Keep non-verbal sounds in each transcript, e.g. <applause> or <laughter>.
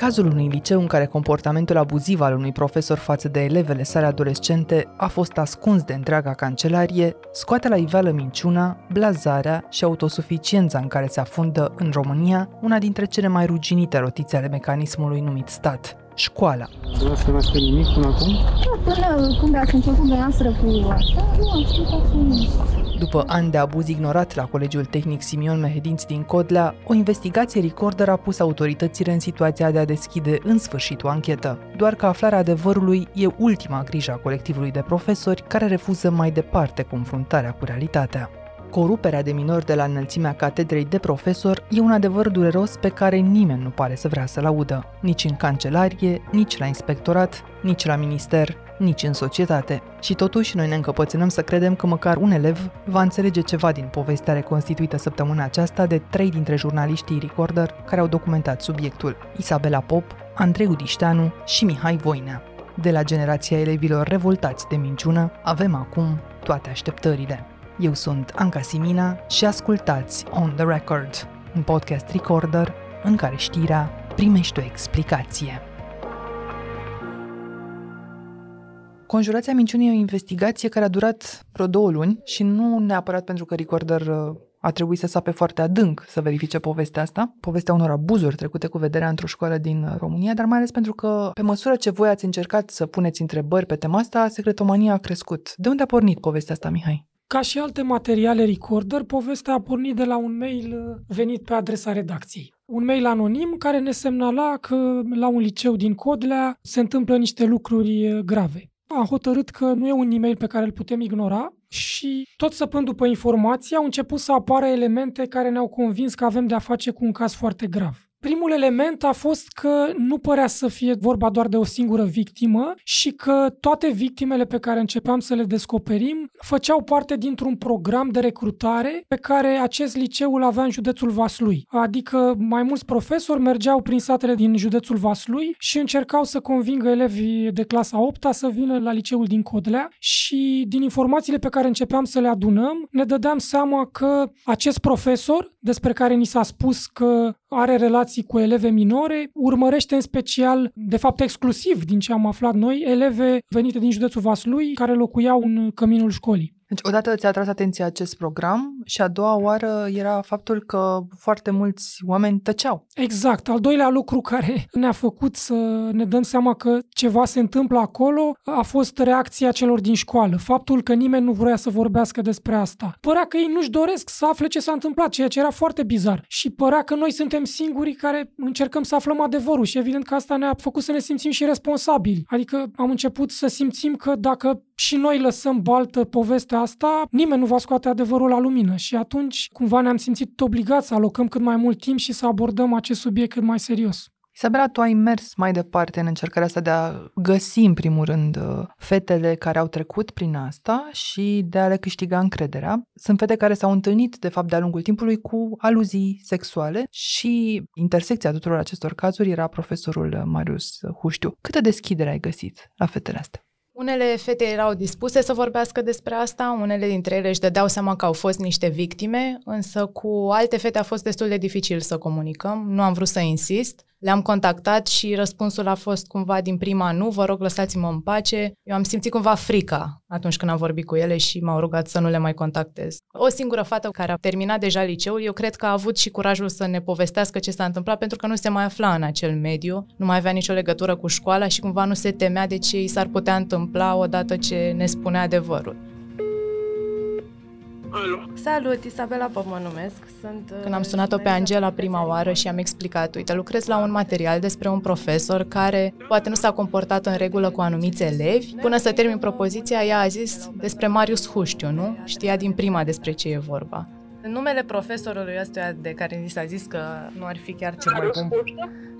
Cazul unui liceu în care comportamentul abuziv al unui profesor față de elevele sale adolescente a fost ascuns de întreaga cancelarie, scoate la iveală minciuna, blazarea și autosuficiența în care se afundă în România una dintre cele mai ruginite rotițe ale mecanismului numit stat, școala. Nu să nu nimic până acum? Până când ați început dumneavoastră cu asta, nu am știut absolut nimic. După ani de abuz ignorat la Colegiul Tehnic Simion Mehedinți din Codlea, o investigație recorder a pus autoritățile în situația de a deschide în sfârșit o anchetă. Doar că aflarea adevărului e ultima grijă a colectivului de profesori care refuză mai departe confruntarea cu realitatea. Coruperea de minori de la înălțimea catedrei de profesor e un adevăr dureros pe care nimeni nu pare să vrea să-l audă, nici în cancelarie, nici la inspectorat, nici la minister, nici în societate. Și totuși noi ne încăpățânăm să credem că măcar un elev va înțelege ceva din povestea reconstituită săptămâna aceasta de trei dintre jurnaliștii Recorder care au documentat subiectul, Isabela Pop, Andrei Udișteanu și Mihai Voinea. De la generația elevilor revoltați de minciună, avem acum toate așteptările. Eu sunt Anca Simina și ascultați On The Record, un podcast recorder în care știrea primește o explicație. Conjurația minciunii e o investigație care a durat vreo două luni și nu neapărat pentru că Recorder uh, a trebuit să sape foarte adânc să verifice povestea asta, povestea unor abuzuri trecute cu vederea într-o școală din uh, România, dar mai ales pentru că pe măsură ce voi ați încercat să puneți întrebări pe tema asta, secretomania a crescut. De unde a pornit povestea asta, Mihai? Ca și alte materiale recorder, povestea a pornit de la un mail uh, venit pe adresa redacției. Un mail anonim care ne semnala că la un liceu din Codlea se întâmplă niște lucruri grave am hotărât că nu e un e-mail pe care îl putem ignora și tot săpând după informații au început să apară elemente care ne-au convins că avem de a face cu un caz foarte grav. Primul element a fost că nu părea să fie vorba doar de o singură victimă și că toate victimele pe care începeam să le descoperim făceau parte dintr-un program de recrutare pe care acest liceu îl avea în județul Vaslui. Adică mai mulți profesori mergeau prin satele din județul Vaslui și încercau să convingă elevii de clasa 8 să vină la liceul din Codlea și din informațiile pe care începeam să le adunăm, ne dădeam seama că acest profesor, despre care ni s-a spus că are relații cu eleve minore, urmărește în special, de fapt exclusiv din ce am aflat noi, eleve venite din județul Vaslui care locuiau în căminul școlii. Deci, odată ți-a atras atenția acest program și a doua oară era faptul că foarte mulți oameni tăceau. Exact. Al doilea lucru care ne-a făcut să ne dăm seama că ceva se întâmplă acolo a fost reacția celor din școală. Faptul că nimeni nu vrea să vorbească despre asta. Părea că ei nu-și doresc să afle ce s-a întâmplat, ceea ce era foarte bizar. Și părea că noi suntem singurii care încercăm să aflăm adevărul și evident că asta ne-a făcut să ne simțim și responsabili. Adică am început să simțim că dacă și noi lăsăm baltă povestea asta, nimeni nu va scoate adevărul la lumină și atunci cumva ne-am simțit obligați să alocăm cât mai mult timp și să abordăm acest subiect cât mai serios. Isabela, tu ai mers mai departe în încercarea asta de a găsi, în primul rând, fetele care au trecut prin asta și de a le câștiga încrederea. Sunt fete care s-au întâlnit, de fapt, de-a lungul timpului cu aluzii sexuale și intersecția tuturor acestor cazuri era profesorul Marius Huștiu. Câtă deschidere ai găsit la fetele astea? Unele fete erau dispuse să vorbească despre asta, unele dintre ele își dădeau seama că au fost niște victime, însă cu alte fete a fost destul de dificil să comunicăm. Nu am vrut să insist. Le-am contactat și răspunsul a fost cumva din prima nu, vă rog lăsați-mă în pace. Eu am simțit cumva frica atunci când am vorbit cu ele și m-au rugat să nu le mai contactez. O singură fată care a terminat deja liceul, eu cred că a avut și curajul să ne povestească ce s-a întâmplat pentru că nu se mai afla în acel mediu, nu mai avea nicio legătură cu școala și cumva nu se temea de ce i s-ar putea întâmpla odată ce ne spunea adevărul. Alo. Salut, Isabela Pop mă numesc. Sunt Când am sunat-o pe Angela prima oară și am explicat, uite, lucrez la un material despre un profesor care poate nu s-a comportat în regulă cu anumiți elevi. Până să termin propoziția, ea a zis despre Marius Huștiu, nu? Știa din prima despre ce e vorba. În numele profesorului ăstuia de care ni s-a zis că nu ar fi chiar cel mai bun.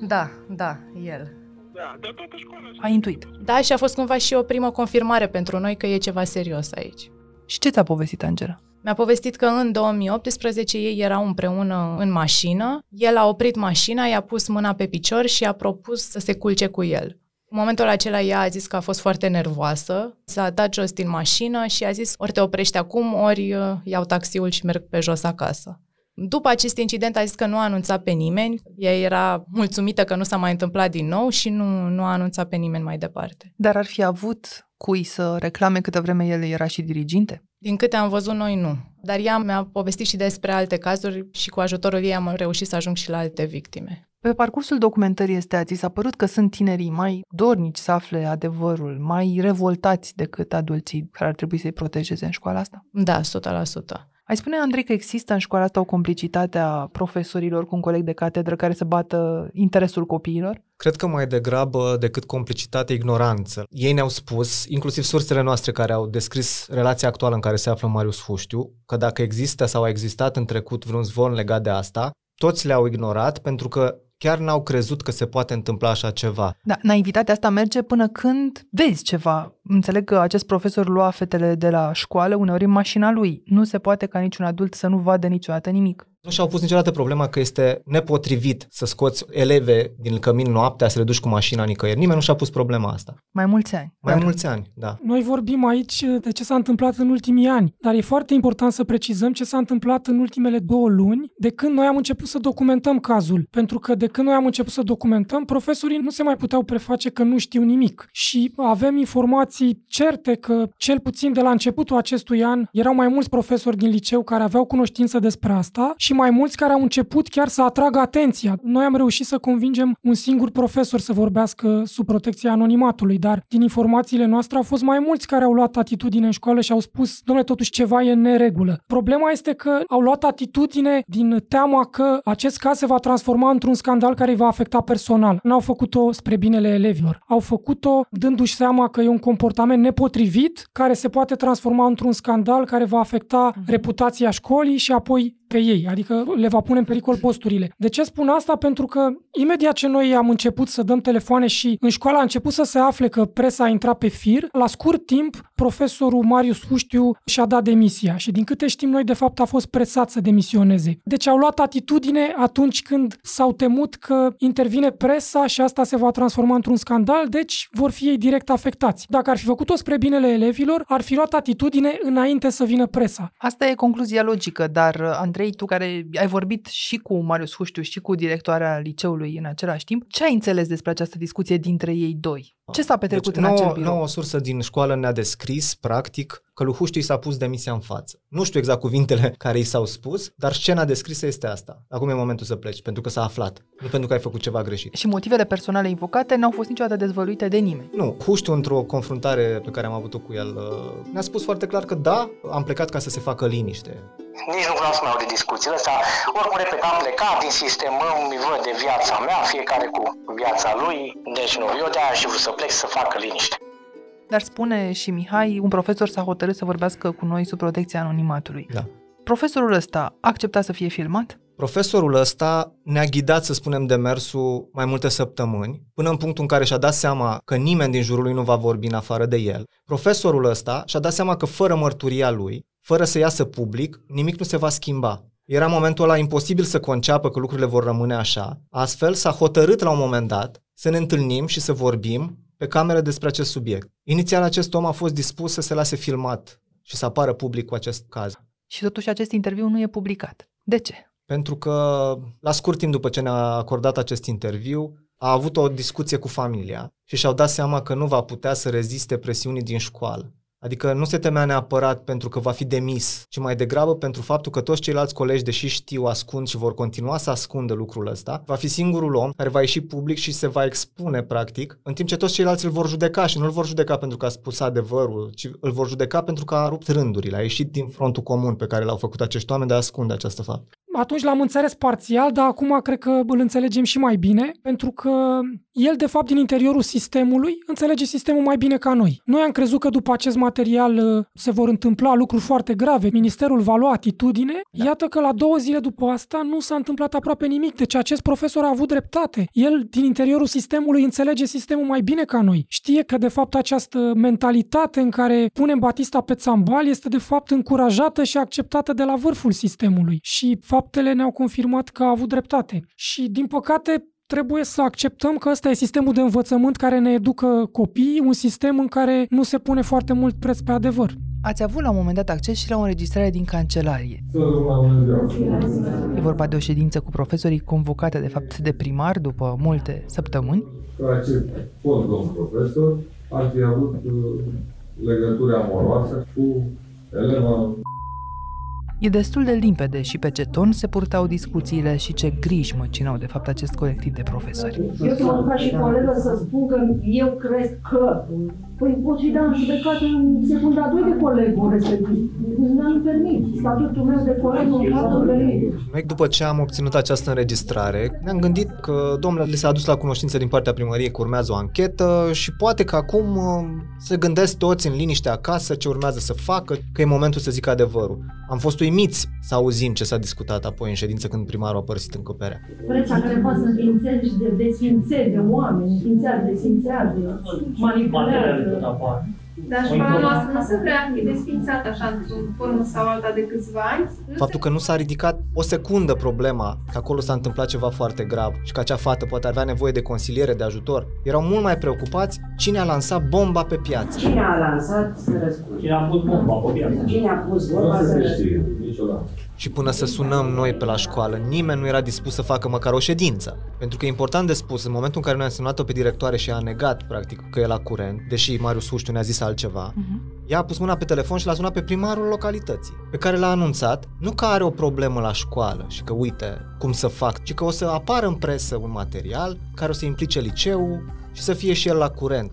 Da, da, el. Da, de toată școala. A intuit. Da, și a fost cumva și o primă confirmare pentru noi că e ceva serios aici. Și ce ți-a povestit Angela? Mi-a povestit că în 2018 ei erau împreună în mașină, el a oprit mașina, i-a pus mâna pe picior și a propus să se culce cu el. În momentul acela ea a zis că a fost foarte nervoasă, s-a dat jos din mașină și a zis ori te oprești acum, ori uh, iau taxiul și merg pe jos acasă. După acest incident a zis că nu a anunțat pe nimeni, ea era mulțumită că nu s-a mai întâmplat din nou și nu, nu a anunțat pe nimeni mai departe. Dar ar fi avut cui să reclame câtă vreme el era și diriginte? Din câte am văzut noi, nu. Dar ea mi-a povestit și despre alte cazuri și cu ajutorul ei am reușit să ajung și la alte victime. Pe parcursul documentării este ți s-a părut că sunt tinerii mai dornici să afle adevărul, mai revoltați decât adulții care ar trebui să-i protejeze în școala asta? Da, 100%. Ai spune, Andrei, că există în școala asta o complicitate a profesorilor cu un coleg de catedră care să bată interesul copiilor? Cred că mai degrabă decât complicitate, ignoranță. Ei ne-au spus, inclusiv sursele noastre care au descris relația actuală în care se află Marius Fuștiu, că dacă există sau a existat în trecut vreun zvon legat de asta, toți le-au ignorat pentru că chiar n-au crezut că se poate întâmpla așa ceva. Da, naivitatea asta merge până când vezi ceva. Înțeleg că acest profesor lua fetele de la școală uneori în mașina lui. Nu se poate ca niciun adult să nu vadă niciodată nimic. Nu și-au pus niciodată problema că este nepotrivit să scoți eleve din cămin noaptea, să le duci cu mașina nicăieri. Nimeni nu și-a pus problema asta. Mai mulți ani. Mai dar mulți ani, da. Noi vorbim aici de ce s-a întâmplat în ultimii ani, dar e foarte important să precizăm ce s-a întâmplat în ultimele două luni de când noi am început să documentăm cazul. Pentru că de când noi am început să documentăm, profesorii nu se mai puteau preface că nu știu nimic. Și avem informații certe că, cel puțin de la începutul acestui an, erau mai mulți profesori din liceu care aveau cunoștință despre asta și mai mulți care au început chiar să atragă atenția. Noi am reușit să convingem un singur profesor să vorbească sub protecția anonimatului, dar din informațiile noastre au fost mai mulți care au luat atitudine în școală și au spus, domnule, totuși ceva e în neregulă. Problema este că au luat atitudine din teama că acest caz se va transforma într-un scandal care îi va afecta personal. N-au făcut-o spre binele elevilor. Au făcut-o dându-și seama că e un comportament nepotrivit care se poate transforma într-un scandal care va afecta mhm. reputația școlii și apoi pe ei, adică le va pune în pericol posturile. De ce spun asta? Pentru că imediat ce noi am început să dăm telefoane și în școală a început să se afle că presa a intrat pe fir, la scurt timp profesorul Marius Fuștiu și-a dat demisia și din câte știm noi de fapt a fost presat să demisioneze. Deci au luat atitudine atunci când s-au temut că intervine presa și asta se va transforma într-un scandal, deci vor fi ei direct afectați. Dacă ar fi făcut-o spre binele elevilor, ar fi luat atitudine înainte să vină presa. Asta e concluzia logică, dar Andrei Andrei, tu care ai vorbit și cu Marius Huștiu și cu directoarea liceului în același timp, ce ai înțeles despre această discuție dintre ei doi? Ce s-a petrecut deci, în nouă, acel birou? Nouă sursă din școală ne-a descris, practic, că lui Huștiu i s-a pus demisia în față. Nu știu exact cuvintele <laughs> care i s-au spus, dar scena descrisă este asta. Acum e momentul să pleci, pentru că s-a aflat, nu pentru că ai făcut ceva greșit. Și motivele personale invocate n-au fost niciodată dezvăluite de nimeni. Nu, Huștiu, într-o confruntare pe care am avut-o cu el, uh, ne-a spus foarte clar că da, am plecat ca să se facă liniște. Nici nu vreau să mai aud de discuțiile astea. Oricum, repet, am plecat din sistem, îmi văd de viața mea, fiecare cu viața lui. Deci nu, eu de-aia și vrut să plec să facă liniște. Dar spune și Mihai, un profesor s-a hotărât să vorbească cu noi sub protecția anonimatului. Da. Profesorul ăsta a acceptat să fie filmat? Profesorul ăsta ne-a ghidat, să spunem, demersul mai multe săptămâni, până în punctul în care și-a dat seama că nimeni din jurul lui nu va vorbi în afară de el. Profesorul ăsta și-a dat seama că fără mărturia lui, fără să iasă public, nimic nu se va schimba. Era momentul ăla imposibil să conceapă că lucrurile vor rămâne așa. Astfel s-a hotărât la un moment dat să ne întâlnim și să vorbim pe cameră despre acest subiect. Inițial acest om a fost dispus să se lase filmat și să apară public cu acest caz. Și totuși acest interviu nu e publicat. De ce? Pentru că la scurt timp după ce ne-a acordat acest interviu, a avut o discuție cu familia și și-au dat seama că nu va putea să reziste presiunii din școală. Adică nu se temea neapărat pentru că va fi demis, ci mai degrabă pentru faptul că toți ceilalți colegi, deși știu, ascund și vor continua să ascundă lucrul ăsta, va fi singurul om care va ieși public și se va expune, practic, în timp ce toți ceilalți îl vor judeca și nu îl vor judeca pentru că a spus adevărul, ci îl vor judeca pentru că a rupt rândurile, a ieșit din frontul comun pe care l-au făcut acești oameni de a ascunde această faptă atunci l-am înțeles parțial, dar acum cred că îl înțelegem și mai bine, pentru că el, de fapt, din interiorul sistemului, înțelege sistemul mai bine ca noi. Noi am crezut că după acest material uh, se vor întâmpla lucruri foarte grave, ministerul va lua atitudine, da. iată că la două zile după asta nu s-a întâmplat aproape nimic, deci acest profesor a avut dreptate. El, din interiorul sistemului, înțelege sistemul mai bine ca noi. Știe că, de fapt, această mentalitate în care punem Batista pe țambal este, de fapt, încurajată și acceptată de la vârful sistemului. Și faptele ne-au confirmat că a avut dreptate. Și, din păcate, trebuie să acceptăm că ăsta e sistemul de învățământ care ne educă copiii, un sistem în care nu se pune foarte mult preț pe adevăr. Ați avut la un moment dat acces și la o înregistrare din cancelarie. E vorba de o ședință cu profesorii convocate de fapt de primar după multe săptămâni. Acest fost domn profesor ar fi avut uh, legături amoroase cu eleva E destul de limpede și pe ce ton se purtau discuțiile și ce griji măcinau de fapt acest colectiv de profesori. Eu să mă duc ca și colegă să spun că eu cred că Păi pot și da în judecată în secunda 2 de colegul respectiv. Nu permit. Statutul meu de coleg nu îmi permit. Noi, după ce am obținut această înregistrare, ne-am gândit că, domnule, le s-a adus la cunoștință din partea primăriei că urmează o anchetă și poate că acum uh, se gândesc toți în liniște acasă ce urmează să facă, că e momentul să zic adevărul. Am fost uimiți să auzim ce s-a discutat apoi în ședință când primarul a părăsit încăperea. Preța care poate să înființeze și de desfințeze oameni, înființează, desfințează, manipulează. Dar școala noastră nu se vrea fi desfințată așa într-o formă sau alta de câțiva ani. Faptul că nu s-a ridicat o secundă problema că acolo s-a întâmplat ceva foarte grav și că acea fată poate avea nevoie de consiliere, de ajutor, erau mult mai preocupați cine a lansat bomba pe piață. Cine a lansat să răspunde? Cine a pus bomba pe piață? Cine a pus bomba să răspunde? niciodată. Și până să sunăm noi pe la școală, nimeni nu era dispus să facă măcar o ședință. Pentru că e important de spus, în momentul în care noi am sunat-o pe directoare și a negat, practic, că e la curent, deși Marius Huștiu ne-a zis altceva, uh-huh. ea a pus mâna pe telefon și l-a sunat pe primarul localității, pe care l-a anunțat, nu că are o problemă la școală și că uite cum să fac, ci că o să apară în presă un material care o să implice liceul și să fie și el la curent.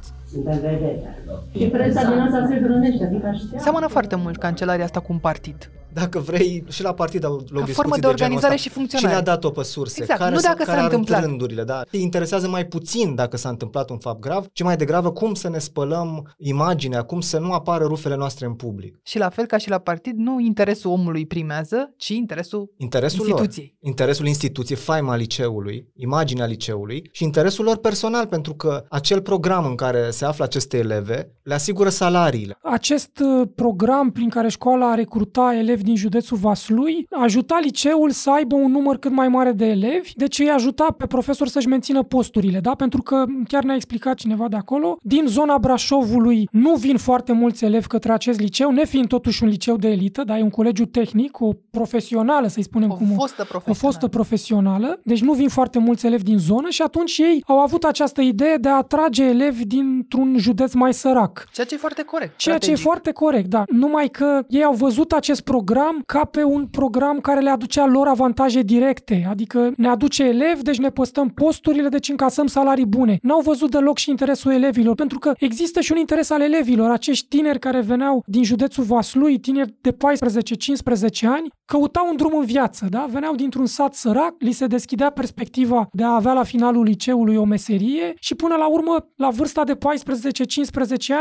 Și presa din asta se hrănește, adică așa. Seamănă foarte mult cancelaria asta cu un partid. Dacă vrei, și la partid au loc Ca discuții formă de genul organizare ăsta. și funcționare. Cine a dat-o pe surse? Exact, care nu s-a- dacă care s-a a rupt întâmplat. rândurile, da. Îi interesează mai puțin dacă s-a întâmplat un fapt grav, ci mai degrabă cum să ne spălăm imaginea, cum să nu apară rufele noastre în public. Și la fel ca și la partid, nu interesul omului primează, ci interesul Interesul instituției. lor, interesul instituției, faima liceului, imaginea liceului și interesul lor personal, pentru că acel program în care se află aceste eleve le asigură salariile. Acest uh, program prin care școala recruta elevi din județul Vaslui ajuta liceul să aibă un număr cât mai mare de elevi, deci îi ajuta pe profesori să-și mențină posturile, da? Pentru că chiar ne-a explicat cineva de acolo, din zona Brașovului nu vin foarte mulți elevi către acest liceu, nefiind totuși un liceu de elită, da? E un colegiu tehnic, o profesională, să-i spunem O cum fostă o profesională. fostă profesională, deci nu vin foarte mulți elevi din zonă și atunci ei au avut această idee de a atrage elevi dintr-un județ mai sărac. Ceea ce e foarte corect. Ceea ce e strategic. foarte corect, da. Numai că ei au văzut acest program ca pe un program care le aducea lor avantaje directe, adică ne aduce elevi, deci ne păstăm posturile, deci încasăm salarii bune. N-au văzut deloc și interesul elevilor, pentru că există și un interes al elevilor, acești tineri care veneau din județul Vaslui, tineri de 14-15 ani, căutau un drum în viață, da? Veneau dintr-un sat sărac, li se deschidea perspectiva de a avea la finalul liceului o meserie și până la urmă, la vârsta de 14-15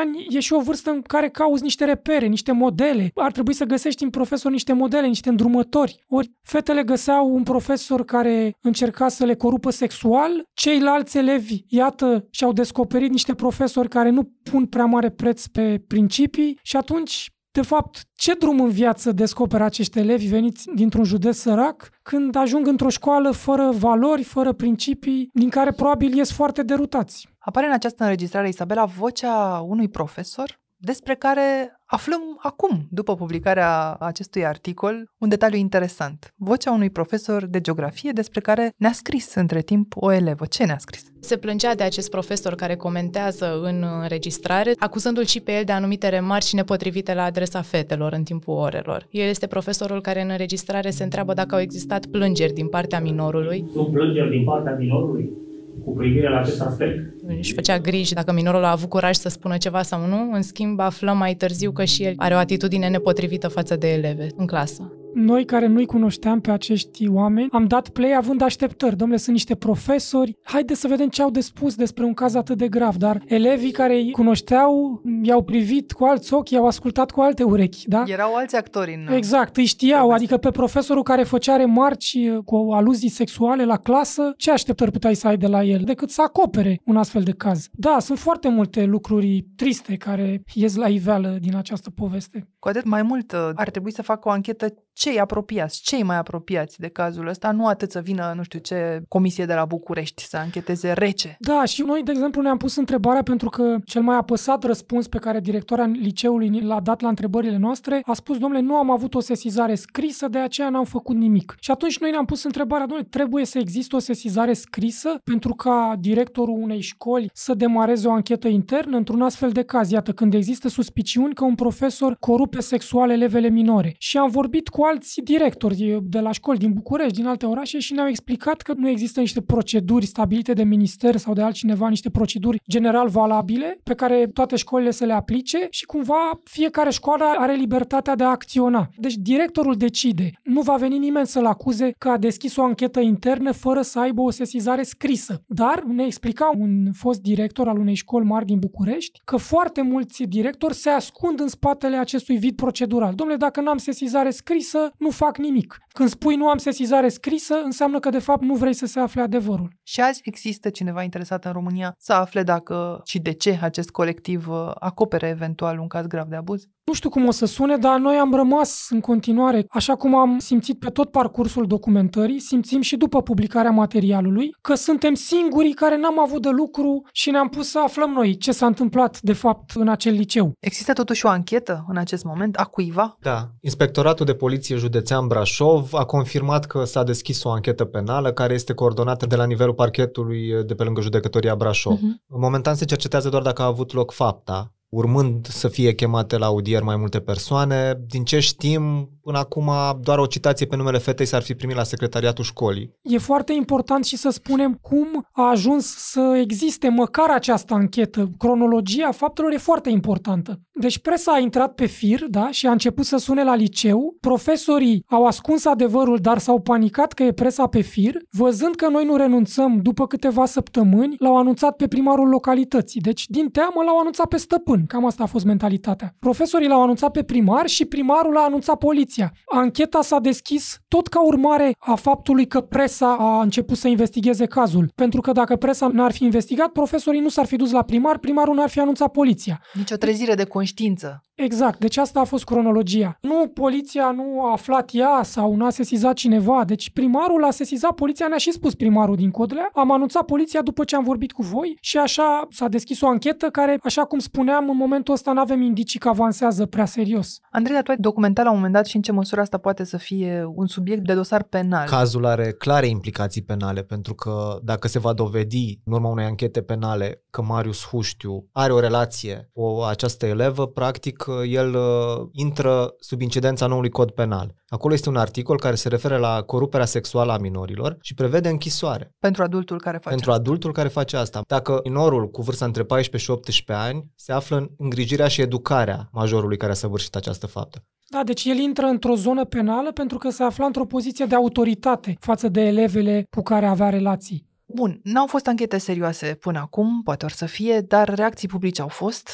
ani, e și o vârstă în care cauți niște repere, niște modele. Ar trebui să găsești în profesor niște modele, niște îndrumători. Ori fetele găseau un profesor care încerca să le corupă sexual, ceilalți elevi, iată, și-au descoperit niște profesori care nu pun prea mare preț pe principii și atunci de fapt, ce drum în viață descoperă acești elevi veniți dintr-un județ sărac când ajung într-o școală fără valori, fără principii, din care probabil ies foarte derutați? Apare în această înregistrare, Isabela, vocea unui profesor despre care aflăm acum, după publicarea acestui articol, un detaliu interesant. Vocea unui profesor de geografie despre care ne-a scris între timp o elevă. Ce ne-a scris? Se plângea de acest profesor care comentează în înregistrare, acuzându-l și pe el de anumite remarci nepotrivite la adresa fetelor în timpul orelor. El este profesorul care în înregistrare se întreabă dacă au existat plângeri din partea minorului. Sunt plângeri din partea minorului cu privire la acest aspect. Își făcea griji dacă minorul a avut curaj să spună ceva sau nu. În schimb, aflăm mai târziu că și el are o atitudine nepotrivită față de eleve în clasă. Noi care nu-i cunoșteam pe acești oameni, am dat play având așteptări. Domnule, sunt niște profesori, haideți să vedem ce au de spus despre un caz atât de grav. Dar elevii care îi cunoșteau, i-au privit cu alți ochi, i-au ascultat cu alte urechi. Da? Erau alți actori în... Exact, îi știau, adică pe profesorul care făcea remarci uh, cu aluzii sexuale la clasă, ce așteptări puteai să ai de la el decât să acopere un astfel de caz? Da, sunt foarte multe lucruri triste care ies la iveală din această poveste. Cu atât mai mult uh, ar trebui să facă o anchetă cei apropiați, cei mai apropiați de cazul ăsta, nu atât să vină, nu știu ce, comisie de la București să ancheteze rece. Da, și noi, de exemplu, ne-am pus întrebarea pentru că cel mai apăsat răspuns pe care directoarea liceului l-a dat la întrebările noastre a spus, domnule, nu am avut o sesizare scrisă, de aceea n-am făcut nimic. Și atunci noi ne-am pus întrebarea, domnule, trebuie să existe o sesizare scrisă pentru ca directorul unei școli să demareze o anchetă internă într-un astfel de caz. Iată, când există suspiciuni că un profesor corupe sexual elevele minore. Și am vorbit cu alți directori de la școli din București, din alte orașe și ne-au explicat că nu există niște proceduri stabilite de minister sau de altcineva, niște proceduri general valabile pe care toate școlile să le aplice și cumva fiecare școală are libertatea de a acționa. Deci directorul decide. Nu va veni nimeni să-l acuze că a deschis o anchetă internă fără să aibă o sesizare scrisă. Dar ne explica un fost director al unei școli mari din București că foarte mulți directori se ascund în spatele acestui vid procedural. Domnule, dacă n-am sesizare scrisă, nu fac nimic. Când spui nu am sesizare scrisă, înseamnă că de fapt nu vrei să se afle adevărul. Și azi există cineva interesat în România să afle dacă și de ce acest colectiv uh, acopere eventual un caz grav de abuz? Nu știu cum o să sune, dar noi am rămas în continuare, așa cum am simțit pe tot parcursul documentării, simțim și după publicarea materialului, că suntem singurii care n-am avut de lucru și ne-am pus să aflăm noi ce s-a întâmplat, de fapt, în acel liceu. Există totuși o anchetă în acest moment a cuiva? Da. Inspectoratul de Poliție Județean Brașov a confirmat că s-a deschis o anchetă penală care este coordonată de la nivelul parchetului de pe lângă judecătoria Brașov. Uh-huh. Momentan se cercetează doar dacă a avut loc fapta, urmând să fie chemate la audier mai multe persoane. Din ce știm, până acum doar o citație pe numele fetei s-ar fi primit la secretariatul școlii. E foarte important și să spunem cum a ajuns să existe măcar această anchetă. Cronologia faptelor e foarte importantă. Deci presa a intrat pe fir da, și a început să sune la liceu. Profesorii au ascuns adevărul, dar s-au panicat că e presa pe fir. Văzând că noi nu renunțăm după câteva săptămâni, l-au anunțat pe primarul localității. Deci din teamă l-au anunțat pe stăpân. Cam asta a fost mentalitatea. Profesorii l-au anunțat pe primar și primarul a anunțat poliția. Ancheta s-a deschis tot ca urmare a faptului că presa a început să investigheze cazul. Pentru că dacă presa n-ar fi investigat, profesorii nu s-ar fi dus la primar, primarul n-ar fi anunțat poliția. Nici o trezire de conștiință. Exact, deci asta a fost cronologia. Nu poliția nu a aflat ea sau n-a sesizat cineva, deci primarul a sesizat poliția, ne-a și spus primarul din Codlea, am anunțat poliția după ce am vorbit cu voi și așa s-a deschis o anchetă care, așa cum spuneam, în momentul ăsta nu avem indicii că avansează prea serios. Andrei, tu ai documentat la un moment dat și în ce măsură asta poate să fie un subiect de dosar penal. Cazul are clare implicații penale, pentru că dacă se va dovedi în urma unei anchete penale că Marius Huștiu are o relație cu această elevă, practic el uh, intră sub incidența noului cod penal. Acolo este un articol care se referă la coruperea sexuală a minorilor și prevede închisoare. Pentru adultul care face Pentru asta. adultul care face asta. Dacă minorul cu vârsta între 14 și 18 ani se află în îngrijirea și educarea majorului care a săvârșit această faptă. Da, deci el intră într-o zonă penală pentru că se afla într-o poziție de autoritate față de elevele cu care avea relații. Bun, n-au fost anchete serioase până acum, poate or să fie, dar reacții publice au fost.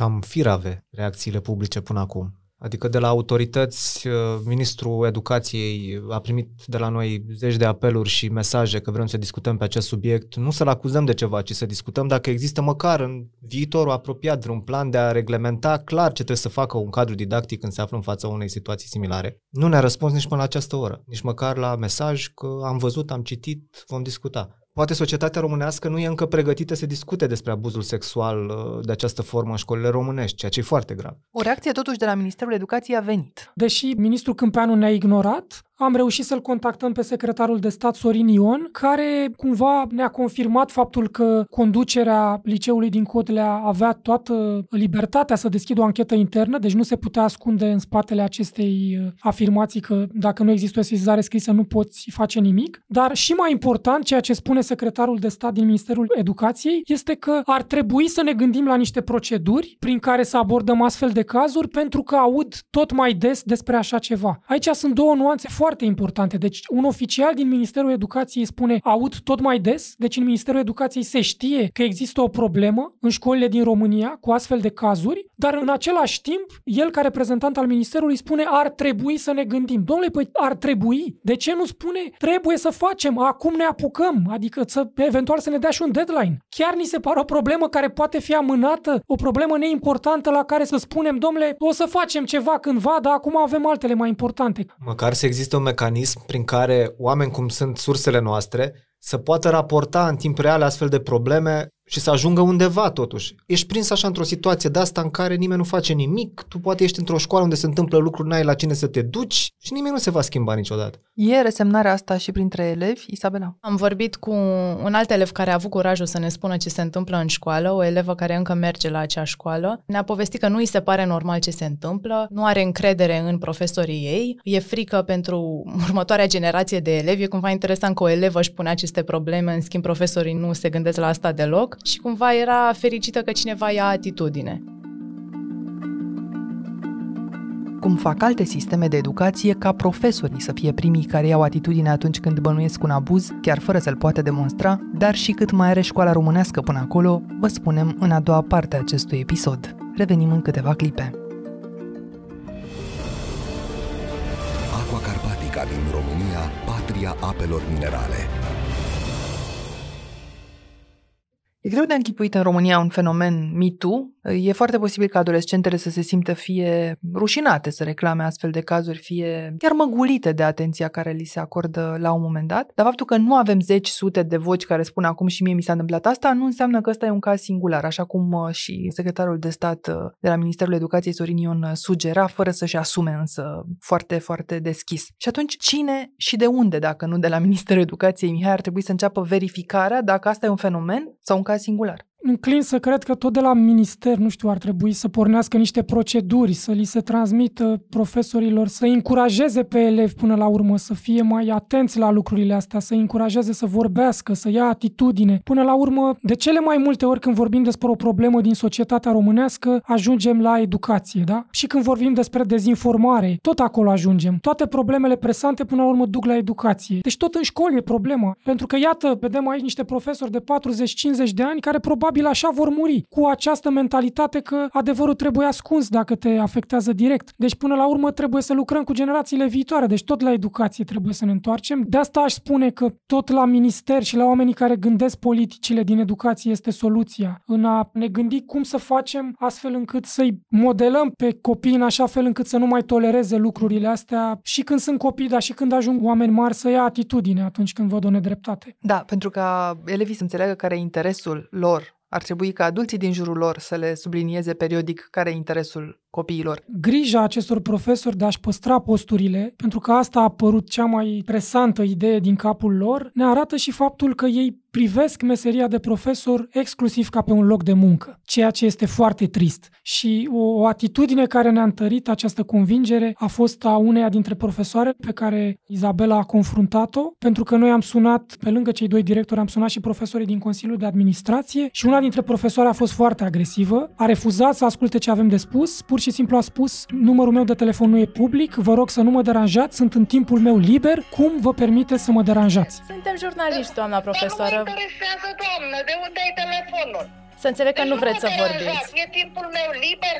Cam firave reacțiile publice până acum. Adică de la autorități, uh, ministrul educației a primit de la noi zeci de apeluri și mesaje că vrem să discutăm pe acest subiect, nu să-l acuzăm de ceva, ci să discutăm dacă există măcar în viitorul apropiat vreun plan de a reglementa clar ce trebuie să facă un cadru didactic când se află în fața unei situații similare. Nu ne-a răspuns nici până la această oră, nici măcar la mesaj că am văzut, am citit, vom discuta. Poate societatea românească nu e încă pregătită să discute despre abuzul sexual uh, de această formă în școlile românești, ceea ce e foarte grav. O reacție totuși de la Ministerul Educației a venit. Deși ministrul Câmpeanu ne-a ignorat, am reușit să-l contactăm pe secretarul de stat Sorin Ion, care cumva ne-a confirmat faptul că conducerea liceului din Cotlea avea toată libertatea să deschidă o anchetă internă, deci nu se putea ascunde în spatele acestei uh, afirmații că dacă nu există o sesizare scrisă nu poți face nimic. Dar și mai important, ceea ce spune secretarul de stat din Ministerul Educației, este că ar trebui să ne gândim la niște proceduri prin care să abordăm astfel de cazuri, pentru că aud tot mai des despre așa ceva. Aici sunt două nuanțe foarte foarte importante. Deci un oficial din Ministerul Educației spune aud tot mai des, deci în Ministerul Educației se știe că există o problemă în școlile din România cu astfel de cazuri, dar în același timp, el ca reprezentant al Ministerului spune ar trebui să ne gândim. Domnule, păi ar trebui? De ce nu spune trebuie să facem, acum ne apucăm, adică să, eventual să ne dea și un deadline. Chiar ni se pare o problemă care poate fi amânată, o problemă neimportantă la care să spunem, domnule, o să facem ceva cândva, dar acum avem altele mai importante. Măcar să existe un mecanism prin care oameni cum sunt sursele noastre să poată raporta în timp real astfel de probleme și să ajungă undeva totuși. Ești prins așa într-o situație de asta în care nimeni nu face nimic, tu poate ești într-o școală unde se întâmplă lucruri, n-ai la cine să te duci și nimeni nu se va schimba niciodată. E resemnarea asta și printre elevi, Isabela? Am vorbit cu un alt elev care a avut curajul să ne spună ce se întâmplă în școală, o elevă care încă merge la acea școală. Ne-a povestit că nu îi se pare normal ce se întâmplă, nu are încredere în profesorii ei, e frică pentru următoarea generație de elevi. E cumva interesant că o elevă își pune aceste probleme, în schimb profesorii nu se gândesc la asta deloc și cumva era fericită că cineva ia atitudine. Cum fac alte sisteme de educație ca profesorii să fie primii care iau atitudine atunci când bănuiesc un abuz, chiar fără să-l poată demonstra, dar și cât mai are școala românească până acolo, vă spunem în a doua parte a acestui episod. Revenim în câteva clipe. Aqua Carpatica din România, patria apelor minerale. E greu de închipuit în România un fenomen MeToo. E foarte posibil ca adolescentele să se simtă fie rușinate să reclame astfel de cazuri, fie chiar măgulite de atenția care li se acordă la un moment dat. Dar faptul că nu avem zeci, sute de voci care spun acum și mie mi s-a întâmplat asta, nu înseamnă că ăsta e un caz singular, așa cum uh, și secretarul de stat uh, de la Ministerul Educației Sorin Ion uh, sugera, fără să-și asume însă foarte, foarte deschis. Și atunci, cine și de unde, dacă nu de la Ministerul Educației, Mihai, ar trebui să înceapă verificarea dacă asta e un fenomen sau un caz singular? Înclin să cred că tot de la minister, nu știu, ar trebui să pornească niște proceduri, să li se transmită profesorilor, să încurajeze pe elevi până la urmă să fie mai atenți la lucrurile astea, să încurajeze să vorbească, să ia atitudine. Până la urmă, de cele mai multe ori când vorbim despre o problemă din societatea românească, ajungem la educație, da? Și când vorbim despre dezinformare, tot acolo ajungem. Toate problemele presante până la urmă duc la educație. Deci tot în școli e problema. Pentru că, iată, vedem aici niște profesori de 40-50 de ani care probabil probabil așa vor muri, cu această mentalitate că adevărul trebuie ascuns dacă te afectează direct. Deci până la urmă trebuie să lucrăm cu generațiile viitoare, deci tot la educație trebuie să ne întoarcem. De asta aș spune că tot la minister și la oamenii care gândesc politicile din educație este soluția. În a ne gândi cum să facem astfel încât să-i modelăm pe copii în așa fel încât să nu mai tolereze lucrurile astea și când sunt copii, dar și când ajung oameni mari să ia atitudine atunci când văd o nedreptate. Da, pentru ca elevii să înțeleagă care e interesul lor ar trebui ca adulții din jurul lor să le sublinieze periodic care e interesul copiilor. Grija acestor profesori de a-și păstra posturile, pentru că asta a apărut cea mai presantă idee din capul lor, ne arată și faptul că ei privesc meseria de profesor exclusiv ca pe un loc de muncă, ceea ce este foarte trist. Și o, o atitudine care ne-a întărit această convingere a fost a uneia dintre profesoare pe care Izabela a confruntat-o, pentru că noi am sunat, pe lângă cei doi directori, am sunat și profesorii din Consiliul de Administrație și una dintre profesoare a fost foarte agresivă, a refuzat să asculte ce avem de spus, pur și simplu a spus numărul meu de telefon nu e public, vă rog să nu mă deranjați, sunt în timpul meu liber, cum vă permite să mă deranjați? Suntem jurnaliști, doamna profesoară. Nu mă interesează, doamnă, de unde ai telefonul? Să înțeleg că deci nu vreți să vorbiți. E timpul meu liber,